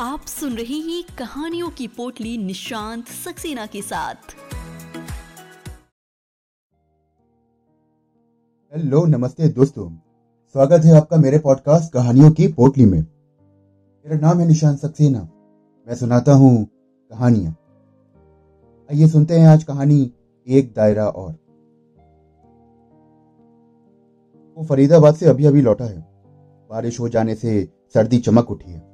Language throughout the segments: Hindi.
आप सुन रहे हैं कहानियों की पोटली निशांत सक्सेना के साथ। हेलो, नमस्ते दोस्तों। स्वागत है आपका मेरे पॉडकास्ट कहानियों की पोटली में। मेरा नाम है निशांत सक्सेना। मैं सुनाता हूँ कहानियाँ। आइए सुनते हैं आज कहानी एक दायरा और। वो फरीदाबाद से अभी अभी लौटा है। बारिश हो जाने से सर्दी चमक उठी है।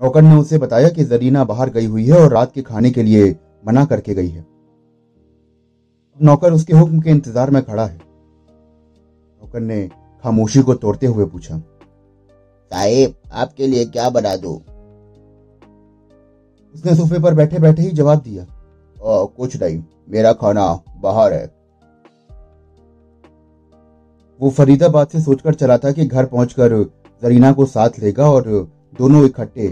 नौकर ने उसे बताया कि जरीना बाहर गई हुई है और रात के खाने के लिए मना करके गई है। नौकर उसके हुक्म के इंतज़ार में खड़ा है। नौकर ने खामोशी को तोड़ते हुए पूछा साहेब आपके लिए क्या बना दो? उसने सोफे पर बैठे बैठे ही जवाब दिया ओ, कुछ नहीं मेरा खाना बाहर है। वो फरीदाबाद से सोचकर चला था कि घर पहुंचकर जरीना को साथ लेगा और दोनों इकट्ठे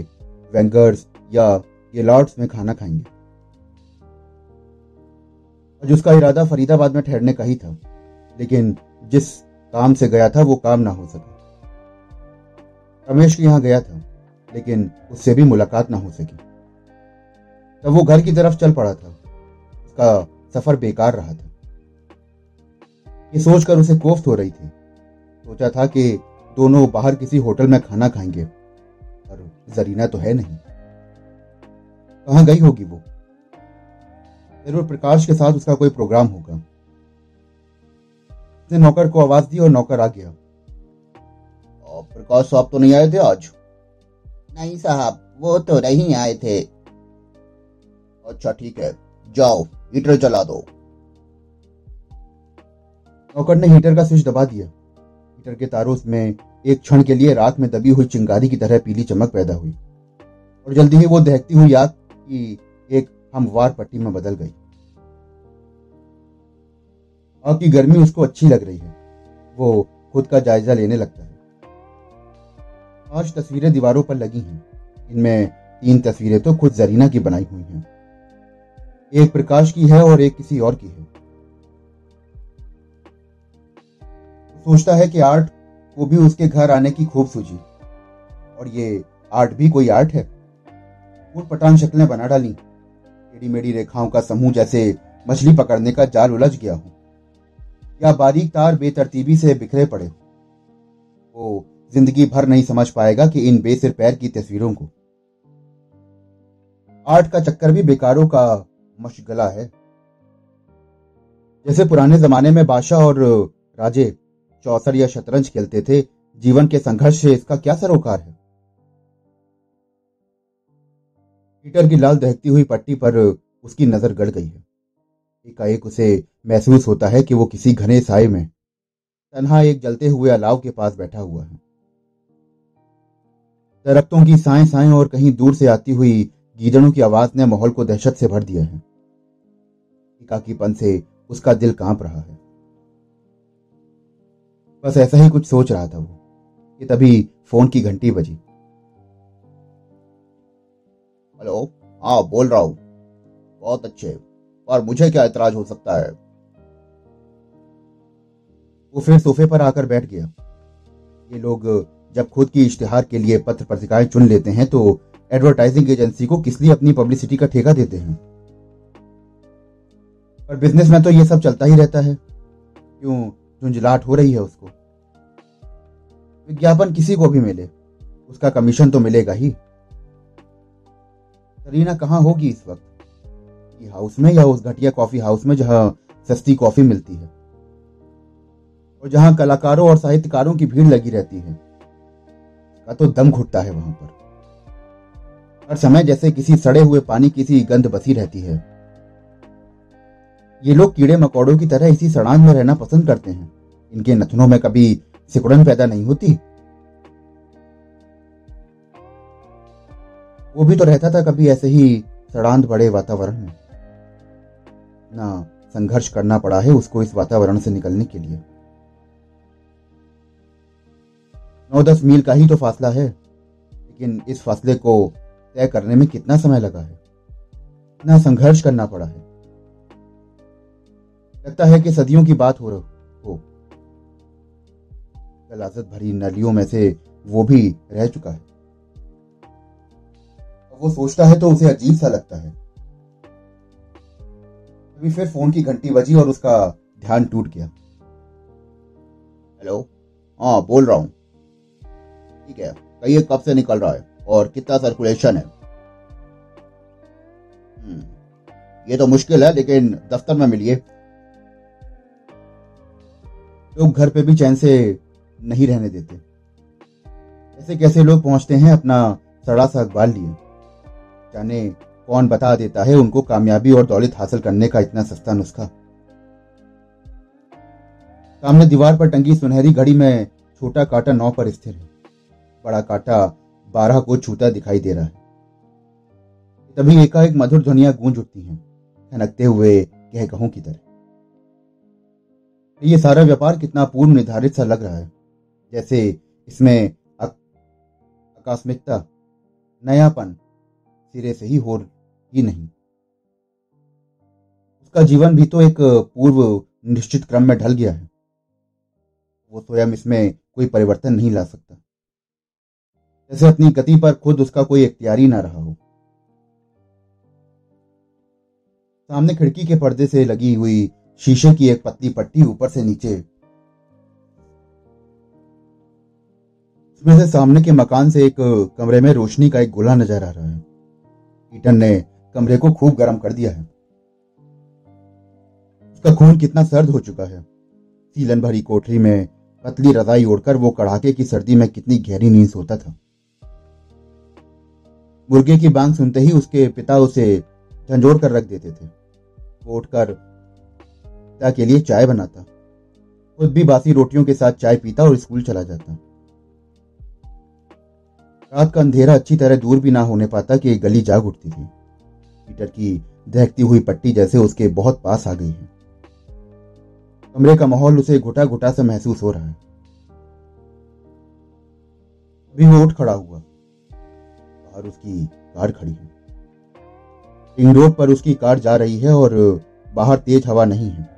वेंगर्स या गेलॉर्ड्स में खाना खाएँगे। आज उसका इरादा फरीदाबाद में ठहरने का ही था, लेकिन जिस काम से गया था, वो काम ना हो सका। रमेश यहाँ गया था, लेकिन उससे भी मुलाकात ना हो सकी। तब वो घर की तरफ़ चल पड़ा था। उसका सफ़र बेकार रहा था। ये सोचकर उसे कोफ्त हो रही थी। सोचा था कि दोनों बाहर किसी होटल में खाना खाएँगे। जरीना तो है नहीं। कहाँ गई होगी वो? ज़रूर प्रकाश के साथ उसका कोई प्रोग्राम होगा। उसने नौकर को आवाज़ दी और नौकर आ गया। प्रकाश साहब तो नहीं आए थे आज? नहीं साहब वो तो नहीं आए थे। अच्छा ठीक है। जाओ हीटर चला दो। नौकर ने हीटर का स्विच दबा दिया। हीटर के तारों में एक क्षण के लिए रात में दबी हुई चिंगारी की तरह पीली चमक पैदा हुई। और जल्दी ही वो दहकती हुई आग की एक हमवार पट्टी में बदल गई। आग की गर्मी उसको अच्छी लग रही है। वो खुद का जायजा लेने लगता है। पाँच तस्वीरें दीवारों पर लगी हैं। इनमें तीन तस्वीरें तो खुद जरीना की बनाई हुई हैं। एक प्रकाश की है और एक किसी और की है। सोचता है कि आर्ट को भी उसके घर आने की खूब सूझी। और ये आर्ट भी कोई आर्ट है? फूट पटान शक्लें बना डाली। टेढ़ी मेढ़ी रेखाओं का समूह जैसे मछली पकड़ने का जाल उलझ गया हो। या बारीक तार बेतरतीबी से बिखरे पड़े हो। वो ज़िंदगी भर नहीं समझ पाएगा कि इन बेसिर पैर की तस्वीरों को। आर्ट का चक्कर भी बेकारों का मशगला है। जैसे पुराने जमाने में बादशाह और राजे चौसर या शतरंज खेलते थे। जीवन के संघर्ष से इसका क्या सरोकार है? पीटर की लाल दहकती हुई पट्टी पर उसकी नज़र गड़ गई है। एकाएक उसे महसूस होता है कि वो किसी घने साय में तनहा एक जलते हुए अलाव के पास बैठा हुआ है। दरख्तों की साए साए और कहीं दूर से आती हुई गीदड़ों की आवाज़ ने माहौल को दहशत से भर दिया है। एकाकीपन से उसका दिल काँप रहा है। बस ऐसा ही कुछ सोच रहा था वो। कि तभी फ़ोन की घंटी बजी। हेलो हाँ बोल रहा हूँ। बहुत अच्छे। और मुझे क्या ऐतराज हो सकता है? वो फिर सोफे पर आकर बैठ गया। ये लोग जब खुद की इश्तिहार के लिए पत्र पत्रिकाएँ चुन लेते हैं तो एडवर्टाइजिंग एजेंसी को किस लिए अपनी पब्लिसिटी का ठेका देते हैं? पर बिज़नेस में तो ये सब चलता ही रहता है। क्यों? झुंझलाट हो रही है उसको। विज्ञापन किसी को भी मिले, उसका कमीशन तो मिलेगा ही। करीना कहाँ होगी इस वक्त? हाउस में या उस घटिया कॉफ़ी हाउस में जहाँ सस्ती कॉफ़ी मिलती है? और जहाँ कलाकारों और साहित्यकारों की भीड़ लगी रहती है? का तो दम घुटता है वहाँ पर। हर समय जैसे किसी सड़े हुए पानी की सी गंध बसी रहती है। ये लोग कीड़े मकोड़ों की तरह इसी सड़ान में रहना पसंद करते हैं। इनके नथनों में कभी सिकुड़न पैदा नहीं होती। वो भी तो रहता था कभी ऐसे ही सड़ांत बड़े वातावरण में। ना संघर्ष करना पड़ा है उसको इस वातावरण से निकलने के लिए। नौ दस मील का ही तो फासला है, लेकिन इस फासले को तय करने में कितना समय लगा है? कितना संघर्ष करना पड़ा है। लगता है कि सदियों की बात हो रही गलाजत भरी नलियों में से वो भी रह चुका है। अब वो सोचता है तो उसे अजीब सा लगता है। तभी फिर फ़ोन की घंटी बजी और उसका ध्यान टूट गया। हेलो? हाँ बोल रहा हूँ। ठीक है कहिए कब से निकल रहा है और कितना सर्कुलेशन है? हम्म, ये तो मुश्किल है लेकिन दफ्तर में मिलिए। लोग घर पे भी चैन से नहीं रहने देते। ऐसे कैसे लोग पहुँचते हैं अपना सड़ा सा अखबार लिए? जाने कौन बता देता है उनको कामयाबी और दौलत हासिल करने का इतना सस्ता नुस्खा? सामने दीवार पर टंगी सुनहरी घड़ी में छोटा कांटा नौ पर स्थिर है। बड़ा कांटा बारह को छूता दिखाई दे रहा है। तभी एकाएक मधुर ध्वनिया गूंज उठती हैं। खनकते हुए कह कहूँ की तरह, ये सारा व्यापार कितना पूर्व निर्धारित सा लग रहा है। जैसे इसमें आकस्मिकता, नयापन सिरे से ही हो ही नहीं। उसका जीवन भी तो एक पूर्व निश्चित क्रम में ढल गया है। वो स्वयं इसमें कोई परिवर्तन नहीं ला सकता। जैसे अपनी गति पर खुद उसका कोई इख्तियारी ना रहा हो। सामने खिड़की के पर्दे से लगी हुई शीशे की एक पतली पट्टी ऊपर से नीचे उसमें से सामने के मकान से एक कमरे में रोशनी का एक गोला नज़र आ रहा है। ईटन ने कमरे को खूब गर्म कर दिया है। उसका खून कितना सर्द हो चुका है। सीलन भरी कोठरी में पतली रजाई ओढ़कर वो कड़ाके की सर्दी में कितनी गहरी नींद सोता था। मुर्गे की बांग सुनते ही उसके पिता उसे झंझोड़ कर रख देते थे। वो उठकर पिता के लिए चाय बनाता। खुद भी बासी रोटियों के साथ चाय पीता और स्कूल चला जाता। रात का अंधेरा अच्छी तरह दूर भी ना होने पाता कि गली जाग उठती थी। पीटर की दहकती हुई पट्टी जैसे उसके बहुत पास आ गई है। कमरे का माहौल उसे घुटा घुटा से महसूस हो रहा है। अभी वो उठ खड़ा हुआ। बाहर उसकी कार खड़ी है। रिंग रोड पर उसकी कार जा रही है और बाहर तेज हवा नहीं है।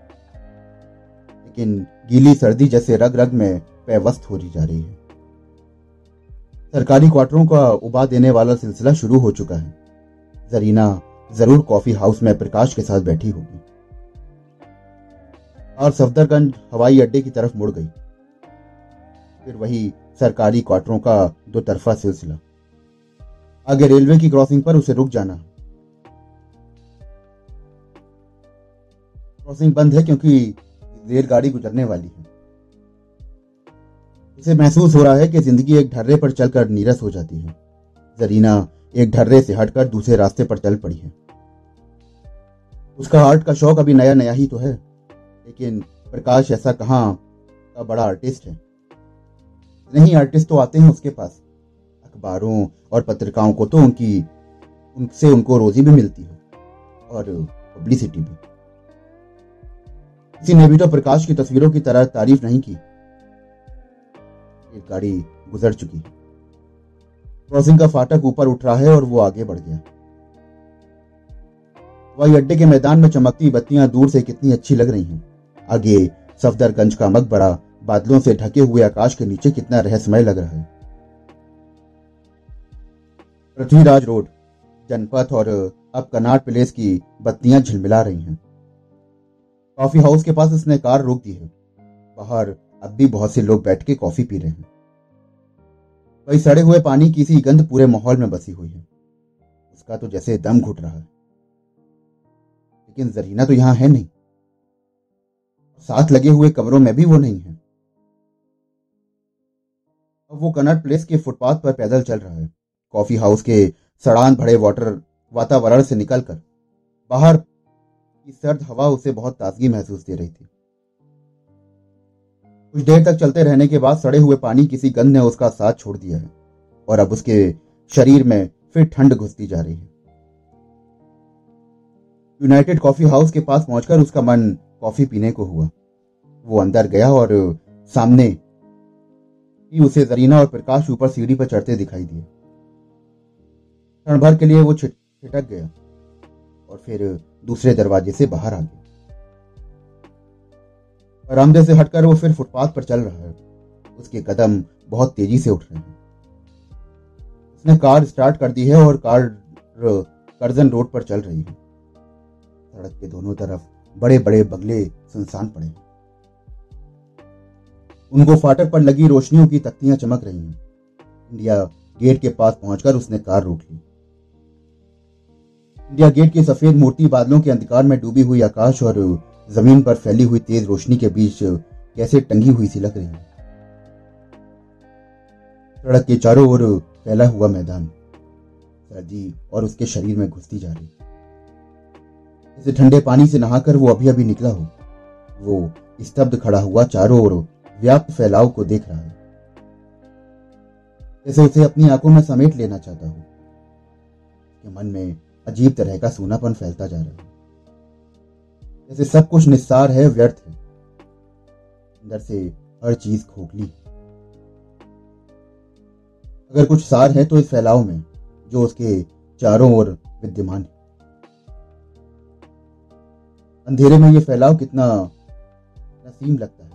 लेकिन गीली सर्दी जैसे रग रग में पैवस्त हो रही जा रही है। सरकारी क्वार्टरों का उबा देने वाला सिलसिला शुरू हो चुका है। जरीना ज़रूर कॉफ़ी हाउस में प्रकाश के साथ बैठी होगी। और सफदरगंज हवाई अड्डे की तरफ़ मुड़ गई। फिर वही सरकारी क्वार्टरों का दो तरफा सिलसिला। आगे रेलवे की क्रॉसिंग पर उसे रुक जाना। क्रॉसिंग बंद है क्योंकि रेलगाड़ी गुजरने वाली है। उसे महसूस हो रहा है कि ज़िंदगी एक ढर्रे पर चलकर नीरस हो जाती है। जरीना एक ढर्रे से हटकर दूसरे रास्ते पर चल पड़ी है। उसका आर्ट का शौक अभी नया नया ही तो है, लेकिन प्रकाश ऐसा कहाँ का बड़ा आर्टिस्ट है। नहीं आर्टिस्ट तो आते हैं उसके पास, अखबारों और पत्रिकाओं को तो उनकी, उनसे उनको रोजी भी मिलती है, और पब्लिसिटी भी। किसी ने भी तो प्रकाश की तस्वीरों की तरह तारीफ़ नहीं की। एक गाड़ी गुजर चुकी। क्रॉसिंग का फाटक ऊपर उठ रहा है और वो आगे बढ़ गया। वही अड्डे के मैदान में चमकती बत्तियाँ दूर से कितनी अच्छी लग रही हैं। आगे सफदरगंज का मकबरा, बादलों से ढके हुए आकाश के नीचे कितना रहस्यमय लग रहा है। पृथ्वीराज रोड, जनपथ और अब कनाट प्लेस की बत्तियाँ झिलमिला रही हैं। कॉफ़ी हाउस के पास उसने कार रोक दी है। बाहर अब भी बहुत से लोग बैठ के कॉफ़ी पी रहे हैं। वही सड़े हुए पानी की सी गंध पूरे माहौल में बसी हुई है। उसका तो जैसे दम घुट रहा है। लेकिन जरीना तो यहाँ है नहीं। साथ लगे हुए कमरों में भी वो नहीं है। अब वो कनट प्लेस के फुटपाथ पर पैदल चल रहा है। कॉफ़ी हाउस के सड़ान भरे वाटर, वातावरण से निकलकर, बाहर की सर्द हवा उसे बहुत ताजगी महसूस दे रही थी। कुछ देर तक चलते रहने के बाद सड़े हुए पानी किसी गंध ने उसका साथ छोड़ दिया है और अब उसके शरीर में फिर ठंड घुसती जा रही है। यूनाइटेड कॉफ़ी हाउस के पास पहुंचकर उसका मन कॉफ़ी पीने को हुआ। वो अंदर गया और सामने ही उसे जरीना और प्रकाश ऊपर सीढ़ी पर चढ़ते दिखाई दिए। क्षण भर के लिए वो छिटक गया और फिर दूसरे दरवाजे से बाहर आ गया। बरामदे से हटकर वो फिर फुटपाथ पर चल रहा है। उसके कदम बहुत तेज़ी से उठ रहे हैं। उसने कार स्टार्ट कर दी है और कार, करजन रोड पर चल रही है। सड़क के दोनों तरफ़ बड़े बड़े बगले सुनसान पड़े हैं। उनको फाटक पर लगी रोशनियों की तख्तियाँ चमक रही हैं। इंडिया गेट के पास पहुंचकर उसने कार रोक ली। इंडिया गेट की सफ़ेद मूर्ति बादलों के अंधकार में डूबी हुई आकाश और ज़मीन पर फैली हुई तेज रोशनी के बीच कैसे टंगी हुई सी लग रही है? सड़क के चारों ओर फैला हुआ मैदान। सर्दी और उसके शरीर में घुसती जा रही। जैसे ठंडे पानी से नहाकर वो अभी अभी निकला हो। वो स्तब्ध खड़ा हुआ चारों ओर व्याप्त फैलाव को देख रहा है। जैसे उसे अपनी आँखों में समेट लेना चाहता हो। मन में अजीब तरह का सूनापन फैलता जा रहा है। जैसे सब कुछ निस्सार है, व्यर्थ है। अंदर से हर चीज़ खोखली है। अगर कुछ सार है तो इस फैलाव में, जो उसके चारों ओर विद्यमान है। अंधेरे में यह फैलाव कितना नसीम लगता है।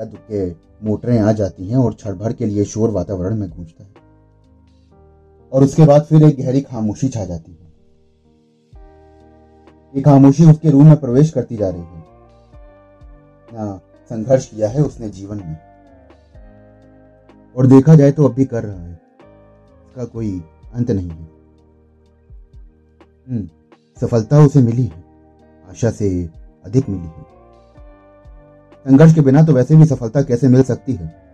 कद के मोटरें आ जाती हैं और क्षण के लिए शोर वातावरण में गूंजता है। और उसके बाद फिर एक गहरी खामोशी छा जाती है। ये खामोशी उसके रूम में प्रवेश करती जा रही है। ना संघर्ष किया है उसने जीवन में। और देखा जाए तो अब भी कर रहा है। इसका कोई अंत नहीं है। हम्म, सफलता उसे मिली है। आशा से अधिक मिली है। संघर्ष के बिना तो वैसे भी सफलता कैसे मिल सकती है?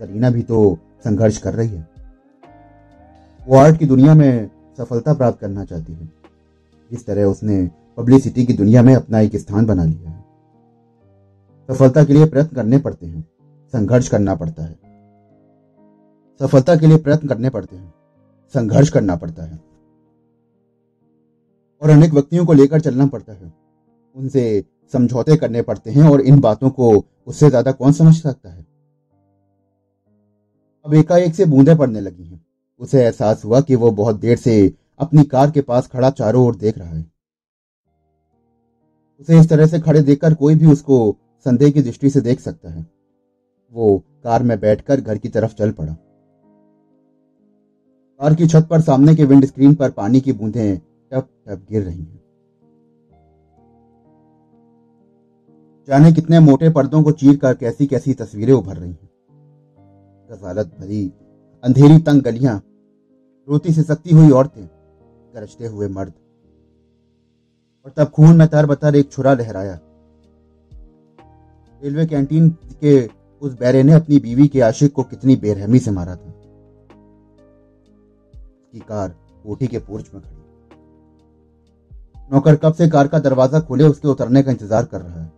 करीना भी तो संघर्ष कर रही है। वो आर्ट की दुनिया में सफलता प्राप्त करना चाहती है। जिस तरह उसने पब्लिसिटी की दुनिया में अपना एक स्थान बना लिया है। सफलता के लिए प्रयत्न करने पड़ते हैं। संघर्ष करना पड़ता है। सफलता के लिए प्रयत्न करने पड़ते हैं। संघर्ष करना पड़ता है। और अनेक व्यक्तियों को लेकर चलना पड़ता है। उनसे समझौते करने पड़ते हैं और इन बातों को उससे ज़्यादा कौन समझ सकता है? अब एकाएक से बूंदे पड़ने लगी हैं। उसे एहसास हुआ कि वो बहुत देर से अपनी कार के पास खड़ा चारों ओर देख रहा है। उसे इस तरह से खड़े देखकर कोई भी उसको संदेह की दृष्टि से देख सकता है। वो कार में बैठकर घर की तरफ़ चल पड़ा। कार की छत पर सामने के विंड स्क्रीन पर पानी की बूंदें टप टप गिर रही हैं। जाने कितने मोटे पर्दों को चीर कर कैसी कैसी तस्वीरें उभर रही हैं। गजालत भरी, अंधेरी तंग गलियाँ, रोती से सकती हुई औरतें, गरजते हुए मर्द। और तब खून में तर बतर एक छुरा लहराया। रेलवे कैंटीन के उस बैरे ने अपनी बीवी के आशिक को कितनी बेरहमी से मारा था। उसकी कार कोठी के पोर्च में खड़ी। नौकर कब से कार का दरवाज़ा खोले उसके उतरने का इंतज़ार कर रहा है।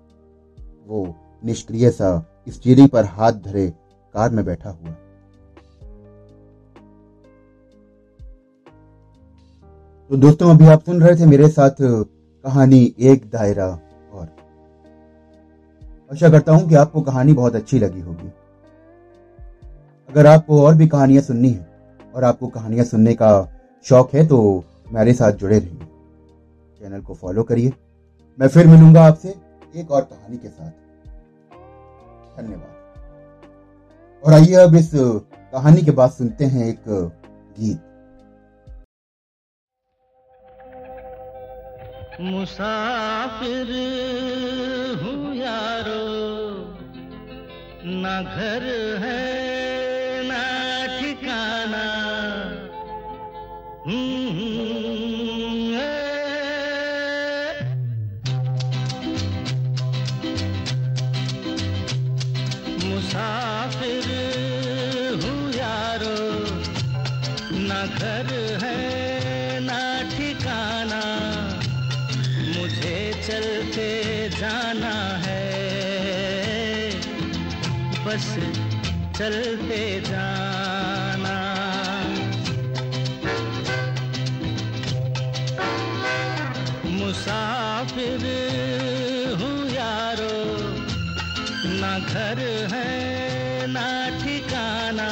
वो निष्क्रिय सा स्टीयरिंग पर हाथ धरे कार में बैठा हुआ। तो दोस्तों, अभी आप सुन रहे थे मेरे साथ कहानी एक दायरा और। आशा करता हूँ कि आपको कहानी बहुत अच्छी लगी होगी। अगर आपको और भी कहानियाँ सुननी है और आपको कहानियाँ सुनने का शौक है तो मेरे साथ जुड़े रहिए। चैनल को फॉलो करिए। मैं फिर मिलूँगा आपसे एक और कहानी के साथ। धन्यवाद। और आइए अब इस कहानी के बाद सुनते हैं एक गीत। मुसाफिर हूँ यारो ना घर है बस चलते जाना। मुसाफिर हूँ यारो, ना घर है, ना ठिकाना।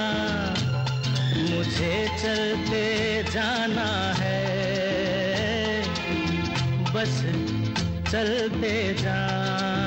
मुझे चलते जाना है। बस चलते जाना।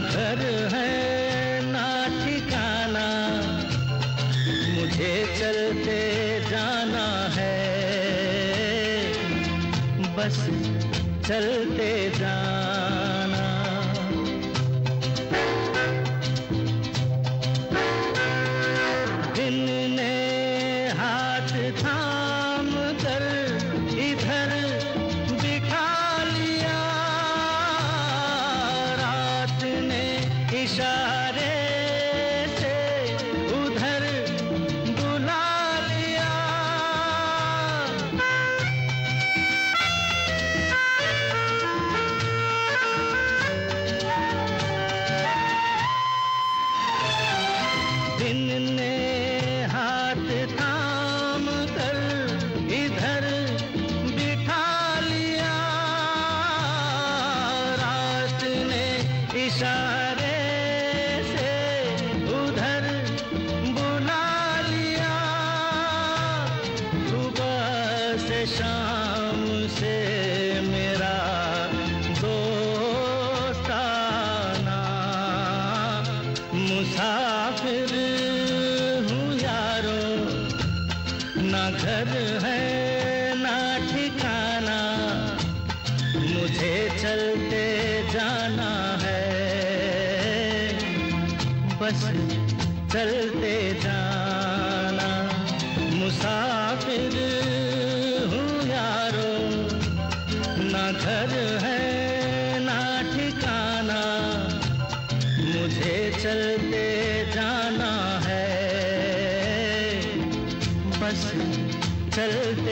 घर है ना ठिकाना मुझे चलते जाना है। बस चलते जाना इशारे परेशान घर है ना ठिकाना मुझे चलते जाना है। बस चलते